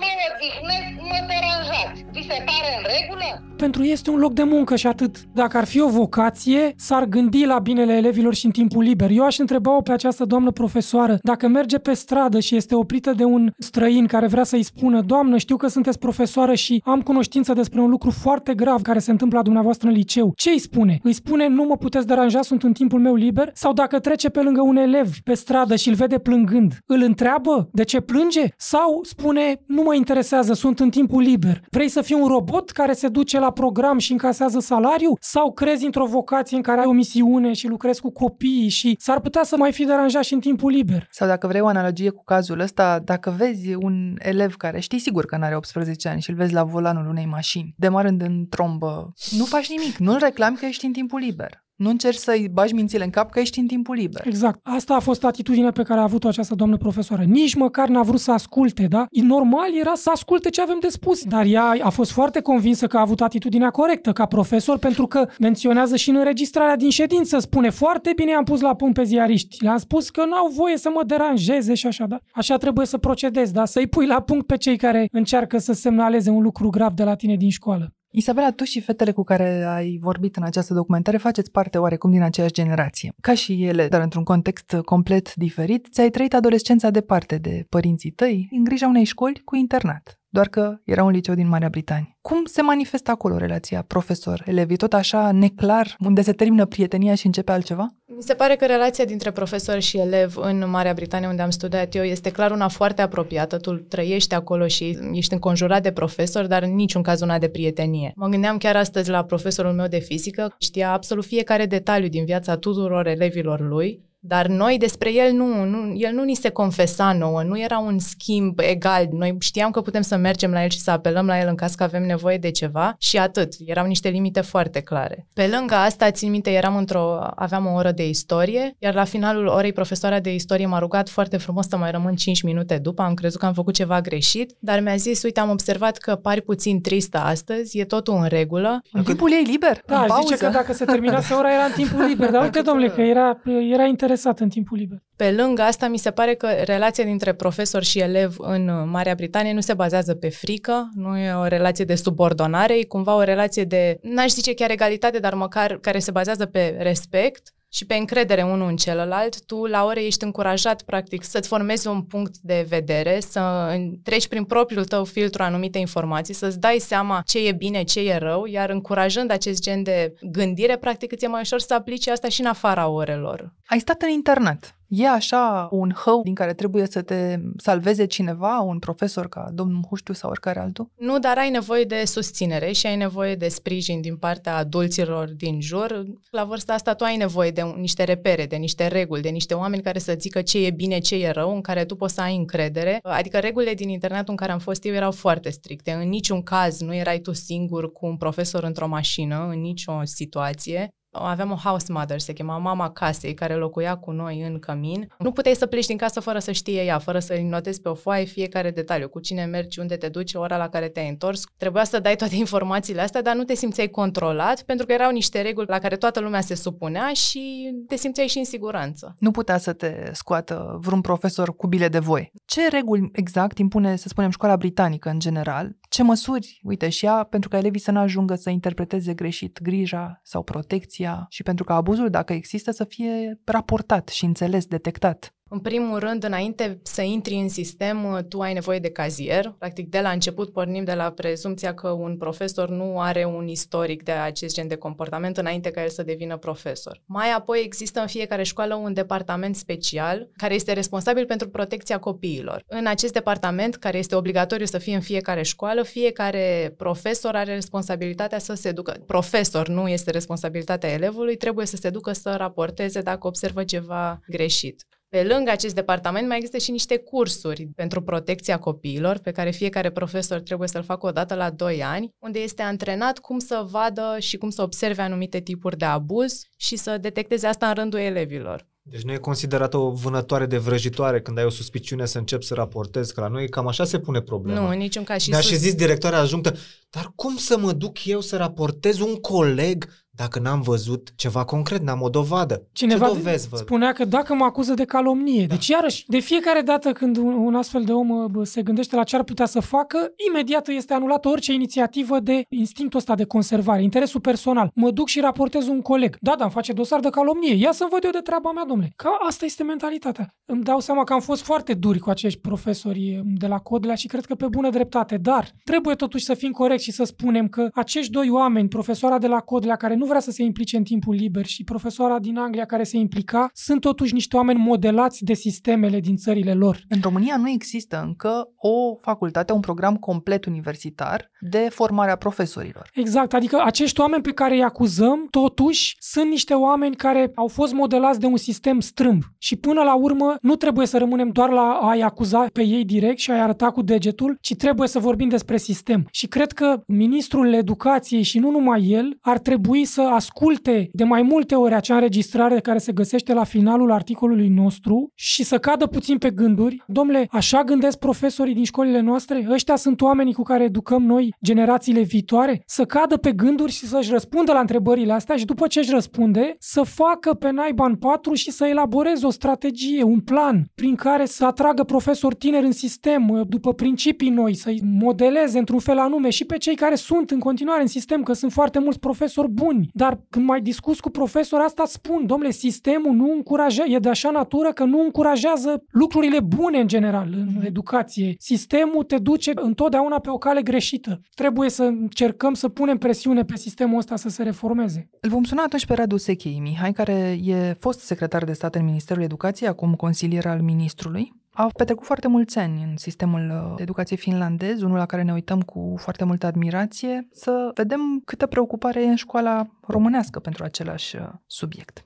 mă odihnesc, mă deranjați. Vi se pare în regulă? Pentru ei este un loc de muncă și atât. Dacă ar fi o vocație, s-ar gândi la binele elevilor și în timpul liber. Eu aș întreba-o pe această doamnă profesoară, dacă merge pe stradă și este oprită de un străin care vrea să-i spună, doamnă, știu că sunteți profesoară și am cunoștință despre un lucru foarte grav care se întâmplă la dumneavoastră în liceu. Ce îi spune? Îi spune, nu mă puteți deranja, sunt în timpul meu liber? Sau dacă trece pe lângă un elev pe stradă și îl vede plângând, îl întreabă de ce plânge? Sau spune, nu mă interesează, sunt în timpul liber. Vrei să fii un robot care se duce la program și încasează salariu? Sau crezi într-o vocație în care ai o misiune și lucrezi cu copiii și s-ar putea să mai fi deranjat și în timpul liber? Sau dacă vrei o analogie cu cazul ăsta, dacă vezi un elev care știi sigur că nu are 18 ani și îl vezi la volanul unei mașini, demarând în trombă, nu faci nimic, nu-l reclami că ești în timpul liber. Nu încerci să-i bagi mințile în cap că ești în timpul liber. Exact. Asta a fost atitudinea pe care a avut-o această doamnă profesoară. Nici măcar n-a vrut să asculte, da? Normal era să asculte ce avem de spus, dar ea a fost foarte convinsă că a avut atitudinea corectă ca profesor pentru că menționează și în înregistrarea din ședință, spune foarte bine am pus la punct pe ziariști. Le-am spus că n-au voie să mă deranjeze și așa, da? Așa trebuie să procedezi, da? Să-i pui la punct pe cei care încearcă să semnaleze un lucru grav de la tine din școală. Isabela, tu și fetele cu care ai vorbit în această documentare faceți parte oarecum din aceeași generație. Ca și ele, dar într-un context complet diferit, ți-ai trăit adolescența departe de părinții tăi, în grija unei școli cu internat doar că era un liceu din Marea Britanie. Cum se manifestă acolo relația profesor-elev? E tot așa neclar, unde se termină prietenia și începe altceva? Mi se pare că relația dintre profesor și elev în Marea Britanie, unde am studiat eu, este clar una foarte apropiată. Tu trăiești acolo și ești înconjurat de profesori, dar în niciun caz una de prietenie. Mă gândeam chiar astăzi la profesorul meu de fizică, știa absolut fiecare detaliu din viața tuturor elevilor lui dar noi despre el nu, nu, el nu ni se confesa nouă, nu era un schimb egal. Noi știam că putem să mergem la el și să apelăm la el în caz că avem nevoie de ceva și atât. Erau niște limite foarte clare. Pe lângă asta, țin minte, eram într-o, aveam o oră de istorie, iar la finalul orei profesoara de istorie m-a rugat foarte frumos să mai rămân 5 minute după, am crezut că am făcut ceva greșit, dar mi-a zis, uite, am observat că pari puțin tristă astăzi, e totul în regulă. În timpul ei liber, Da, în pauză. zice că dacă se terminase ora era în timpul liber, dar uite, domnule, că era, era interesat în timpul liber. Pe lângă asta, mi se pare că relația dintre profesor și elev în Marea Britanie nu se bazează pe frică, nu e o relație de subordonare, e cumva o relație de, n-aș zice chiar egalitate, dar măcar care se bazează pe respect și pe încredere unul în celălalt, tu la ore ești încurajat, practic, să-ți formezi un punct de vedere, să treci prin propriul tău filtru anumite informații, să-ți dai seama ce e bine, ce e rău, iar încurajând acest gen de gândire, practic, îți e mai ușor să aplici asta și în afara orelor. Ai stat în internat. E așa un hău din care trebuie să te salveze cineva, un profesor ca domnul Huștiu sau oricare altul? Nu, dar ai nevoie de susținere și ai nevoie de sprijin din partea adulților din jur. La vârsta asta tu ai nevoie de niște repere, de niște reguli, de niște oameni care să zică ce e bine, ce e rău, în care tu poți să ai încredere. Adică regulile din internatul în care am fost eu erau foarte stricte. În niciun caz nu erai tu singur cu un profesor într-o mașină, în nicio situație aveam o house mother, se chema mama casei, care locuia cu noi în cămin. Nu puteai să pleci din casă fără să știe ea, fără să notezi pe o foaie fiecare detaliu, cu cine mergi, unde te duci, ora la care te-ai întors. Trebuia să dai toate informațiile astea, dar nu te simțeai controlat, pentru că erau niște reguli la care toată lumea se supunea și te simțeai și în siguranță. Nu putea să te scoată vreun profesor cu bile de voie. Ce reguli exact impune, să spunem, școala britanică în general? Ce măsuri, uite, și ea, pentru ca elevii să nu ajungă să interpreteze greșit grija sau protecția și pentru ca abuzul, dacă există, să fie raportat și înțeles, detectat. În primul rând, înainte să intri în sistem, tu ai nevoie de cazier. Practic, de la început pornim de la prezumția că un profesor nu are un istoric de acest gen de comportament înainte ca el să devină profesor. Mai apoi există în fiecare școală un departament special care este responsabil pentru protecția copiilor. În acest departament, care este obligatoriu să fie în fiecare școală, fiecare profesor are responsabilitatea să se ducă. Profesor nu este responsabilitatea elevului, trebuie să se ducă să raporteze dacă observă ceva greșit. Pe lângă acest departament mai există și niște cursuri pentru protecția copiilor, pe care fiecare profesor trebuie să-l facă o dată la 2 ani, unde este antrenat cum să vadă și cum să observe anumite tipuri de abuz și să detecteze asta în rândul elevilor. Deci nu e considerată o vânătoare de vrăjitoare când ai o suspiciune să începi să raportezi, că la noi cam așa se pune problema. Nu, în niciun caz. Și Ne-a sus- și zis directoarea adjunctă, dar cum să mă duc eu să raportez un coleg dacă n-am văzut ceva concret, n-am o dovadă? Cineva Ce dovezi văd? spunea că dacă mă acuză de calomnie, da. deci iarăși, de fiecare dată când un, un astfel de om bă, se gândește la ce ar putea să facă, imediat este anulată orice inițiativă de instinctul ăsta de conservare, interesul personal. Mă duc și raportez un coleg. Da, da, îmi face dosar de calomnie. Ia să-mi văd eu de treaba mea, domnule. Că asta este mentalitatea. Îmi dau seama că am fost foarte duri cu acești profesori de la Codlea și cred că pe bună dreptate, dar trebuie totuși să fim corecți și să spunem că acești doi oameni, profesoara de la Codlea care nu vrea să se implice în timpul liber și profesoara din Anglia care se implica, sunt totuși niște oameni modelați de sistemele din țările lor. În România nu există încă o facultate, un program complet universitar de formare a profesorilor. Exact, adică acești oameni pe care îi acuzăm, totuși, sunt niște oameni care au fost modelați de un sistem strâmb. Și până la urmă, nu trebuie să rămânem doar la a-i acuza pe ei direct și a-i arăta cu degetul, ci trebuie să vorbim despre sistem. Și cred că ministrul educației și nu numai el ar trebui să asculte de mai multe ori acea înregistrare care se găsește la finalul articolului nostru și să cadă puțin pe gânduri. Domnule, așa gândesc profesorii din școlile noastre? Ăștia sunt oamenii cu care educăm noi generațiile viitoare? Să cadă pe gânduri și să-și răspundă la întrebările astea și după ce își răspunde, să facă pe naiba în patru și să elaboreze o strategie, un plan prin care să atragă profesori tineri în sistem, după principii noi, să-i modeleze într-un fel anume și pe cei care sunt în continuare în sistem, că sunt foarte mulți profesori buni. Dar când mai discuți cu profesori, asta spun, domnule, sistemul nu încurajează, e de așa natură că nu încurajează lucrurile bune în general în educație. Sistemul te duce întotdeauna pe o cale greșită. Trebuie să încercăm să punem presiune pe sistemul ăsta să se reformeze. Îl vom suna atunci pe Radu Sechei, Mihai, care e fost secretar de stat în Ministerul Educației, acum consilier al ministrului. A petrecut foarte mulți ani în sistemul uh, de educație finlandez, unul la care ne uităm cu foarte multă admirație, să vedem câtă preocupare e în școala românească pentru același uh, subiect.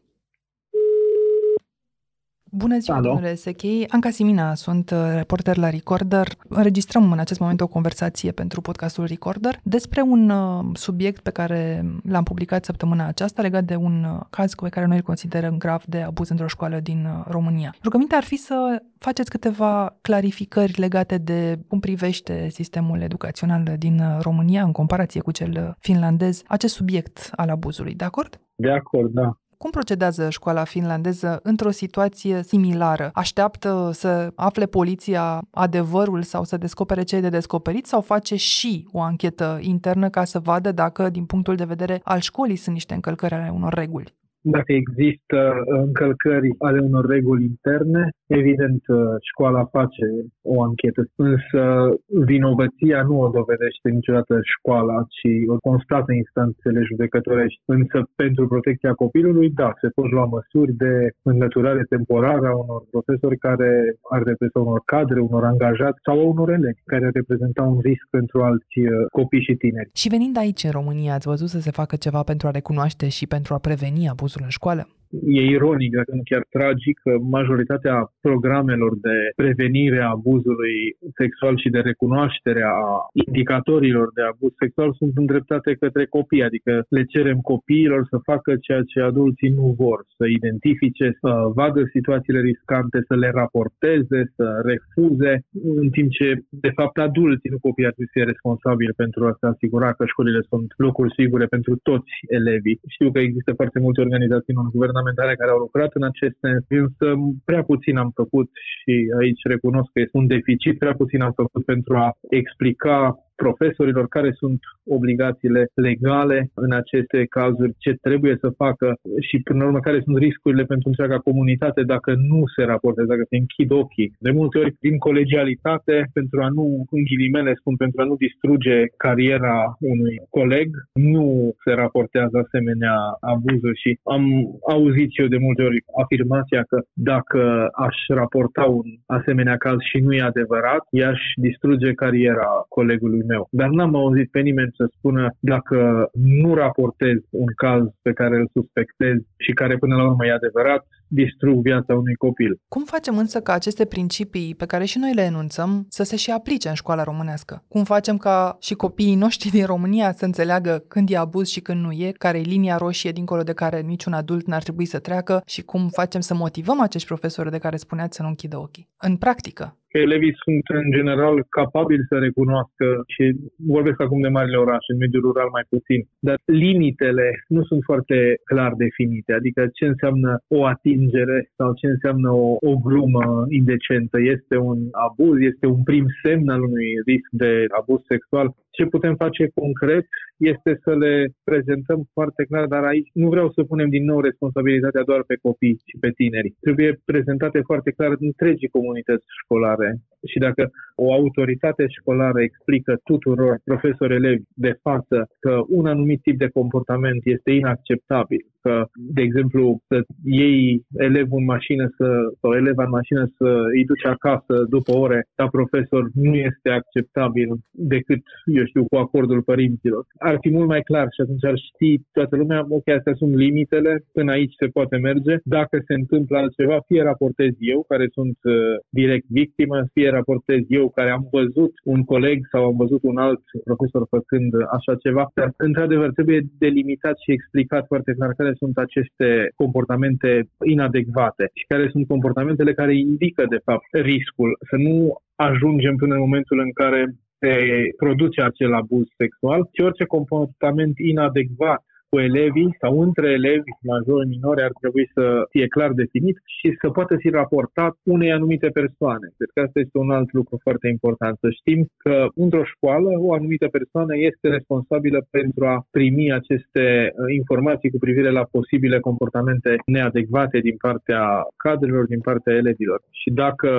Bună ziua, Alo. domnule Sechei. Anca Simina, sunt uh, reporter la Recorder. Înregistrăm în acest moment o conversație pentru podcastul Recorder despre un uh, subiect pe care l-am publicat săptămâna aceasta legat de un uh, caz pe care noi îl considerăm grav de abuz într-o școală din România. Rugămintea ar fi să faceți câteva clarificări legate de cum privește sistemul educațional din România în comparație cu cel finlandez acest subiect al abuzului. De acord? De acord, da. Cum procedează școala finlandeză într-o situație similară? Așteaptă să afle poliția adevărul sau să descopere ce e de descoperit sau face și o anchetă internă ca să vadă dacă, din punctul de vedere al școlii, sunt niște încălcări ale unor reguli? Dacă există încălcări ale unor reguli interne, evident școala face o anchetă, însă vinovăția nu o dovedește niciodată școala, ci o constată instanțele judecătorești. Însă pentru protecția copilului, da, se pot lua măsuri de înlăturare temporară a unor profesori care ar reprezenta unor cadre, unor angajați sau a unor elevi care ar reprezenta un risc pentru alți uh, copii și tineri. Și venind aici în România, ați văzut să se facă ceva pentru a recunoaște și pentru a preveni abuzul abusul în școală? E ironic, dacă nu chiar tragic, că majoritatea programelor de prevenire a abuzului sexual și de recunoaștere a indicatorilor de abuz sexual sunt îndreptate către copii, adică le cerem copiilor să facă ceea ce adulții nu vor, să identifice, să vadă situațiile riscante, să le raporteze, să refuze, în timp ce, de fapt, adulții, nu copiii ar trebui să fie responsabili pentru a se asigura că școlile sunt locuri sigure pentru toți elevii. Știu că există foarte multe organizații non-guvernamentale guvernamentale care au lucrat în acest sens, însă prea puțin am făcut și aici recunosc că este un deficit, prea puțin am făcut pentru a explica profesorilor care sunt obligațiile legale în aceste cazuri, ce trebuie să facă și, până la urmă, care sunt riscurile pentru întreaga comunitate dacă nu se raportează, dacă se închid ochii. De multe ori, din colegialitate, pentru a nu, în ghilimele spun, pentru a nu distruge cariera unui coleg, nu se raportează asemenea abuzuri și am auzit eu de multe ori afirmația că dacă aș raporta un asemenea caz și nu e adevărat, i-aș distruge cariera colegului meu. Dar n-am auzit pe nimeni să spună dacă nu raportez un caz pe care îl suspectez și care până la urmă e adevărat, distrug viața unui copil. Cum facem însă ca aceste principii pe care și noi le enunțăm să se și aplice în școala românească? Cum facem ca și copiii noștri din România să înțeleagă când e abuz și când nu e, care e linia roșie dincolo de care niciun adult n-ar trebui să treacă și cum facem să motivăm acești profesori de care spuneați să nu închidă ochii? În practică că elevii sunt în general capabili să recunoască și vorbesc acum de marile orașe, în mediul rural mai puțin, dar limitele nu sunt foarte clar definite, adică ce înseamnă o atingere sau ce înseamnă o, o glumă indecentă. Este un abuz, este un prim semn al unui risc de abuz sexual. Ce putem face concret este să le prezentăm foarte clar, dar aici nu vreau să punem din nou responsabilitatea doar pe copii și pe tineri. Trebuie prezentate foarte clar întregii comunități școlare și dacă o autoritate școlară explică tuturor profesori elevi de față că un anumit tip de comportament este inacceptabil că, de exemplu, să iei elevul în mașină să, sau eleva în mașină să îi duci acasă după ore ca profesor nu este acceptabil decât, eu știu, cu acordul părinților. Ar fi mult mai clar și atunci ar ști toată lumea, ok, astea sunt limitele, până aici se poate merge. Dacă se întâmplă altceva, fie raportez eu, care sunt uh, direct victimă, fie raportez eu, care am văzut un coleg sau am văzut un alt profesor făcând așa ceva. Dar, într-adevăr, trebuie delimitat și explicat foarte clar care sunt aceste comportamente inadecvate și care sunt comportamentele care indică, de fapt, riscul. Să nu ajungem până în momentul în care se produce acel abuz sexual, ci orice comportament inadecvat cu elevii sau între elevi majori, minori ar trebui să fie clar definit și să poată fi raportat unei anumite persoane. Cred că asta este un alt lucru foarte important. Să știm că într-o școală o anumită persoană este responsabilă pentru a primi aceste uh, informații cu privire la posibile comportamente neadecvate din partea cadrelor, din partea elevilor. Și dacă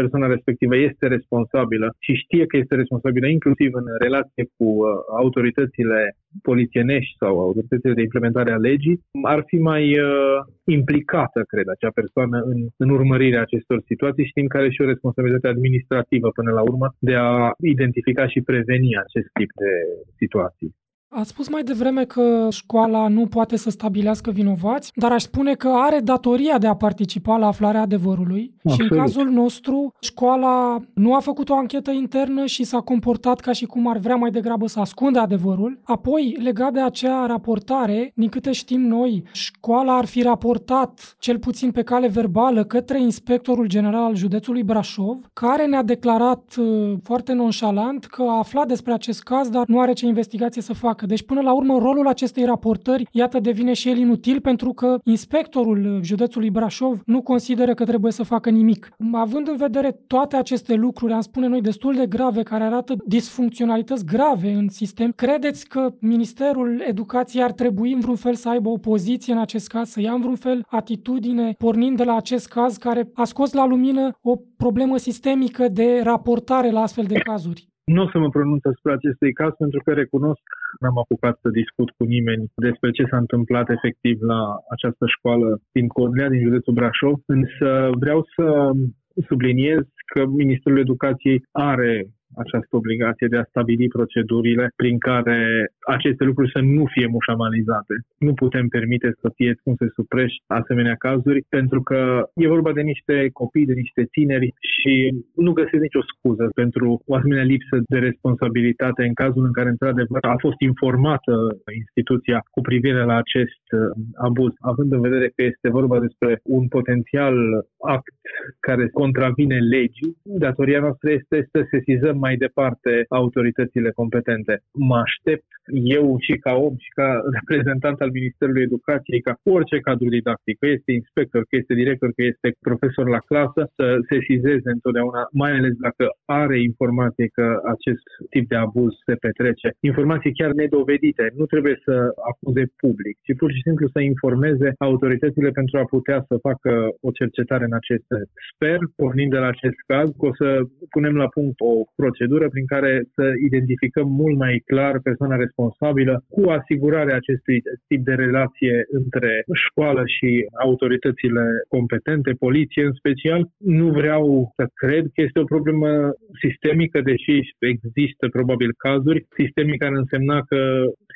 persoana respectivă este responsabilă și știe că este responsabilă inclusiv în relație cu uh, autoritățile polițienești sau autoritățile de implementare a legii, ar fi mai uh, implicată, cred, acea persoană în, în urmărirea acestor situații, știind că are și o responsabilitate administrativă până la urmă de a identifica și preveni acest tip de situații. Ați spus mai devreme că școala nu poate să stabilească vinovați, dar aș spune că are datoria de a participa la aflarea adevărului. Absolut. Și în cazul nostru, școala nu a făcut o anchetă internă și s-a comportat ca și cum ar vrea mai degrabă să ascundă adevărul. Apoi, legat de acea raportare, din câte știm noi, școala ar fi raportat, cel puțin pe cale verbală, către inspectorul general al județului Brașov, care ne-a declarat uh, foarte nonșalant că a aflat despre acest caz, dar nu are ce investigație să facă facă. Deci, până la urmă, rolul acestei raportări, iată, devine și el inutil pentru că inspectorul județului Brașov nu consideră că trebuie să facă nimic. Având în vedere toate aceste lucruri, am spune noi, destul de grave, care arată disfuncționalități grave în sistem, credeți că Ministerul Educației ar trebui în vreun fel să aibă o poziție în acest caz, să ia în vreun fel atitudine, pornind de la acest caz care a scos la lumină o problemă sistemică de raportare la astfel de cazuri? Nu o să mă pronunț asupra acestui caz pentru că recunosc n-am apucat să discut cu nimeni despre ce s-a întâmplat efectiv la această școală din Codlea, din județul Brașov, însă vreau să subliniez că Ministerul Educației are această obligație de a stabili procedurile prin care aceste lucruri să nu fie mușamalizate. Nu putem permite să fie spuse sub preș asemenea cazuri, pentru că e vorba de niște copii, de niște tineri și nu găsesc nicio scuză pentru o asemenea lipsă de responsabilitate în cazul în care, într-adevăr, a fost informată instituția cu privire la acest uh, abuz, având în vedere că este vorba despre un potențial act care contravine legii, datoria noastră este să sesizăm mai departe autoritățile competente. Mă aștept eu și ca om și ca <laughs> reprezentant al Ministerului Educației, ca orice cadru didactic, că este inspector, că este director, că este profesor la clasă, să sesizeze întotdeauna, mai ales dacă are informații că acest tip de abuz se petrece. Informații chiar nedovedite. Nu trebuie să acuze public, ci pur și simplu să informeze autoritățile pentru a putea să facă o cercetare în acest sens. Sper, pornind de la acest caz, că o să punem la punct o procedură prin care să identificăm mult mai clar persoana responsabilă cu asigurarea acestui tip de relație între școală și autoritățile competente, poliție în special. Nu vreau să cred că este o problemă sistemică, deși există probabil cazuri, sistemică ar însemna că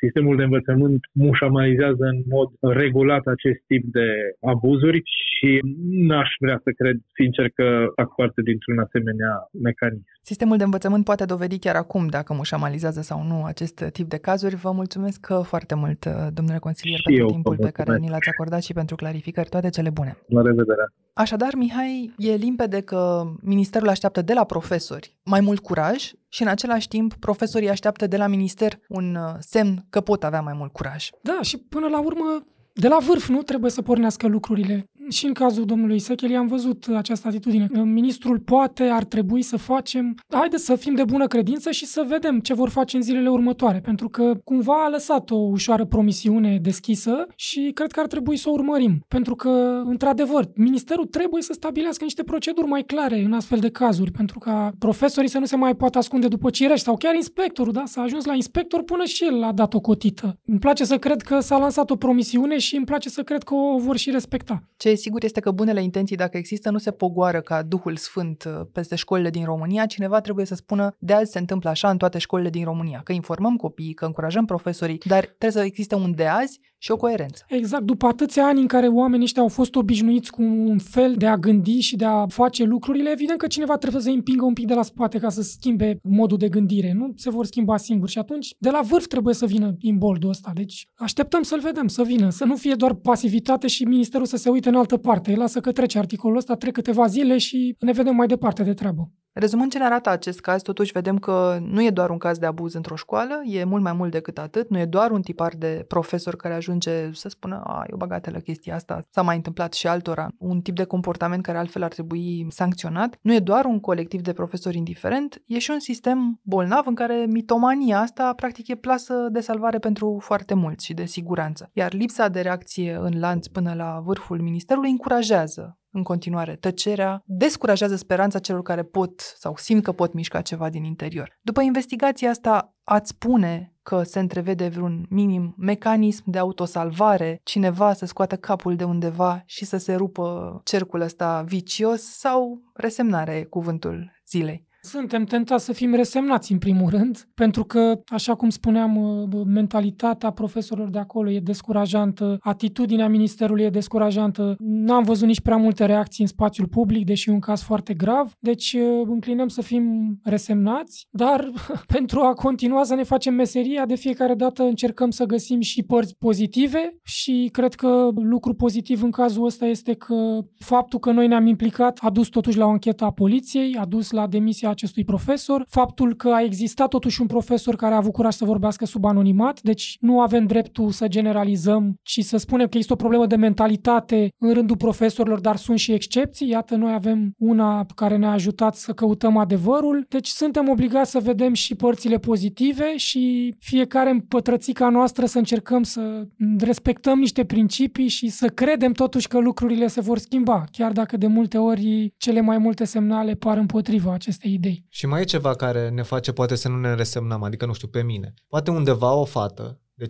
sistemul de învățământ mușamalizează în mod regulat acest tip de abuzuri și n-aș vrea să cred, sincer, că fac parte dintr-un asemenea mecanism. Sistemul de învățământ poate dovedi chiar acum dacă mușamalizează sau nu acest tip de cazuri. Vă mulțumesc foarte mult, domnule consilier, și pentru timpul pe care ni l-ați acordat și pentru clarificări. Toate cele bune! La revedere! Așadar, Mihai, e limpede că ministerul așteaptă de la profesori mai mult curaj și în același timp profesorii așteaptă de la minister un uh, semn că pot avea mai mult curaj. Da, și până la urmă de la vârf nu trebuie să pornească lucrurile. Și în cazul domnului Secheli am văzut această atitudine. Ministrul poate, ar trebui să facem. Haideți să fim de bună credință și să vedem ce vor face în zilele următoare, pentru că cumva a lăsat o ușoară promisiune deschisă și cred că ar trebui să o urmărim. Pentru că, într-adevăr, ministerul trebuie să stabilească niște proceduri mai clare în astfel de cazuri, pentru ca profesorii să nu se mai poată ascunde după cirești sau chiar inspectorul, da? S-a ajuns la inspector până și el a dat o cotită. Îmi place să cred că s-a lansat o promisiune și îmi place să cred că o vor și respecta. Ce e sigur este că bunele intenții, dacă există, nu se pogoară ca Duhul Sfânt uh, peste școlile din România. Cineva trebuie să spună de azi se întâmplă așa în toate școlile din România, că informăm copiii, că încurajăm profesorii, dar trebuie să existe un de azi și o coerență. Exact, după atâția ani în care oamenii ăștia au fost obișnuiți cu un fel de a gândi și de a face lucrurile, evident că cineva trebuie să împingă un pic de la spate ca să schimbe modul de gândire. Nu se vor schimba singuri și atunci de la vârf trebuie să vină imboldul ăsta. Deci așteptăm să-l vedem, să vină, să nu fie doar pasivitate și ministerul să se uite în altă parte. Lasă că trece articolul ăsta, trec câteva zile și ne vedem mai departe de treabă. Rezumând ce ne arată acest caz, totuși vedem că nu e doar un caz de abuz într-o școală, e mult mai mult decât atât, nu e doar un tipar de profesor care ajunge să spună, a, e o bagatelă chestia asta, s-a mai întâmplat și altora, un tip de comportament care altfel ar trebui sancționat, nu e doar un colectiv de profesori indiferent, e și un sistem bolnav în care mitomania asta practic e plasă de salvare pentru foarte mulți și de siguranță. Iar lipsa de reacție în lanț până la vârful ministerului încurajează în continuare. Tăcerea descurajează speranța celor care pot sau simt că pot mișca ceva din interior. După investigația asta, ați spune că se întrevede vreun minim mecanism de autosalvare, cineva să scoată capul de undeva și să se rupă cercul ăsta vicios sau resemnare cuvântul zilei? Suntem tentați să fim resemnați, în primul rând, pentru că, așa cum spuneam, uh, mentalitatea profesorilor de acolo e descurajantă, atitudinea ministerului e descurajantă. N-am văzut nici prea multe reacții în spațiul public, deși e un caz foarte grav, deci uh, înclinăm să fim resemnați, dar <laughs> pentru a continua să ne facem meseria, de fiecare dată încercăm să găsim și părți pozitive și cred că lucru pozitiv în cazul ăsta este că faptul că noi ne-am implicat a dus totuși la o anchetă a poliției, a dus la demisia acestui profesor, faptul că a existat totuși un profesor care a avut curaj să vorbească sub anonimat, deci nu avem dreptul să generalizăm, ci să spunem că există o problemă de mentalitate în rândul profesorilor, dar sunt și excepții. Iată, noi avem una care ne-a ajutat să căutăm adevărul, deci suntem obligați să vedem și părțile pozitive și fiecare în pătrățica noastră să încercăm să respectăm niște principii și să credem totuși că lucrurile se vor schimba, chiar dacă de multe ori cele mai multe semnale par împotriva acestei idei idei. Și mai e ceva care ne face poate să nu ne resemnăm, adică nu știu, pe mine. Poate undeva o fată de 15-16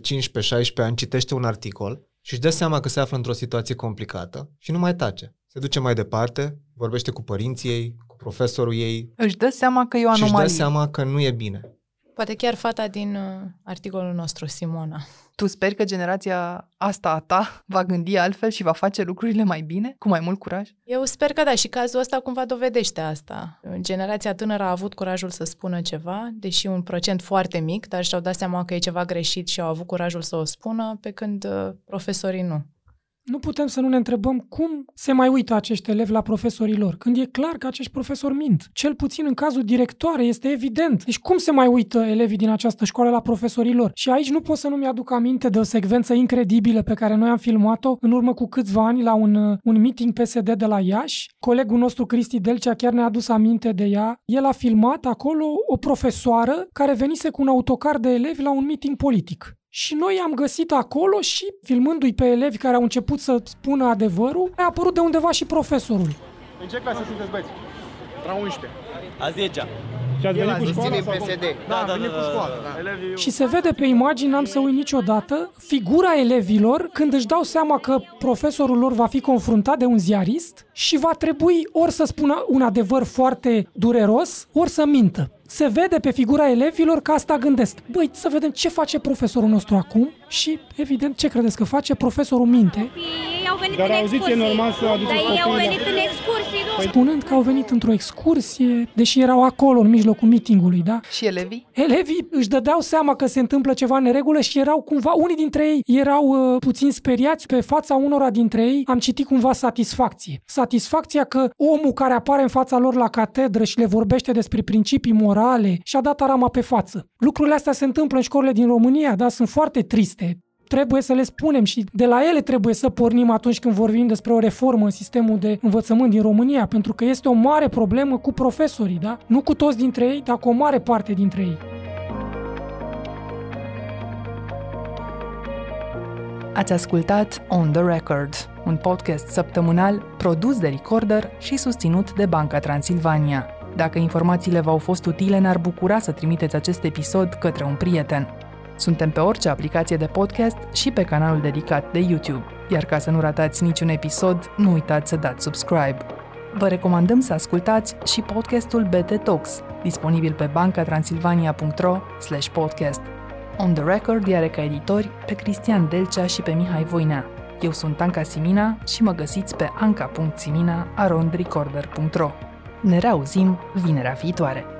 ani citește un articol și își dă seama că se află într-o situație complicată și nu mai tace. Se duce mai departe, vorbește cu părinții ei, cu profesorul ei. Își dă seama că e o anomalie. Și își dă seama că nu e bine. Poate chiar fata din uh, articolul nostru, Simona. Tu speri că generația asta a ta va gândi altfel și va face lucrurile mai bine, cu mai mult curaj? Eu sper că da și cazul ăsta cumva dovedește asta. Generația tânără a avut curajul să spună ceva, deși un procent foarte mic, dar și-au dat seama că e ceva greșit și au avut curajul să o spună, pe când uh, profesorii nu nu putem să nu ne întrebăm cum se mai uită acești elevi la profesorii lor, când e clar că acești profesori mint. Cel puțin în cazul directoare este evident. Deci cum se mai uită elevii din această școală la profesorii lor? Și aici nu pot să nu mi-aduc aminte de o secvență incredibilă pe care noi am filmat-o în urmă cu câțiva ani la un, un meeting PSD de la Iași. Colegul nostru Cristi Delcea chiar ne-a adus aminte de ea. El a filmat acolo o profesoară care venise cu un autocar de elevi la un meeting politic. Și noi am găsit acolo și, filmându-i pe elevi care au început să spună adevărul, a apărut de undeva și profesorul. În ce clasă sunteți băieți? La 11. A 10 și ați venit cu școala sau? PSD. Da, da, da, venit da, cu școala, da. da. Și se vede pe imagine, n-am să uit niciodată, figura elevilor când își dau seama că profesorul lor va fi confruntat de un ziarist și va trebui ori să spună un adevăr foarte dureros, ori să mintă se vede pe figura elevilor că asta gândesc. Băi, să vedem ce face profesorul nostru acum și, evident, ce credeți că face? Profesorul minte. Ei au venit Dar în auziți, e normal să aduceți Dar ei au venit în excursii, nu? Păi... Spunând că au venit într-o excursie, deși erau acolo, în mijlocul meetingului, da? Și elevii? Elevii își dădeau seama că se întâmplă ceva în regulă și erau cumva, unii dintre ei erau uh, puțin speriați pe fața unora dintre ei. Am citit cumva satisfacție. Satisfacția că omul care apare în fața lor la catedră și le vorbește despre principii morale morale și a dat arama pe față. Lucrurile astea se întâmplă în școlile din România, dar sunt foarte triste. Trebuie să le spunem și de la ele trebuie să pornim atunci când vorbim despre o reformă în sistemul de învățământ din România, pentru că este o mare problemă cu profesorii, da? Nu cu toți dintre ei, dar cu o mare parte dintre ei. Ați ascultat On The Record, un podcast săptămânal produs de Recorder și susținut de Banca Transilvania. Dacă informațiile v-au fost utile, ne-ar bucura să trimiteți acest episod către un prieten. Suntem pe orice aplicație de podcast și pe canalul dedicat de YouTube. Iar ca să nu ratați niciun episod, nu uitați să dați subscribe. Vă recomandăm să ascultați și podcastul BT Talks, disponibil pe bancatransilvania.ro podcast. On the Record are ca editori pe Cristian Delcea și pe Mihai Voinea. Eu sunt Anca Simina și mă găsiți pe anca.simina.arondrecorder.ro Ne reauzim vinerea viitoare!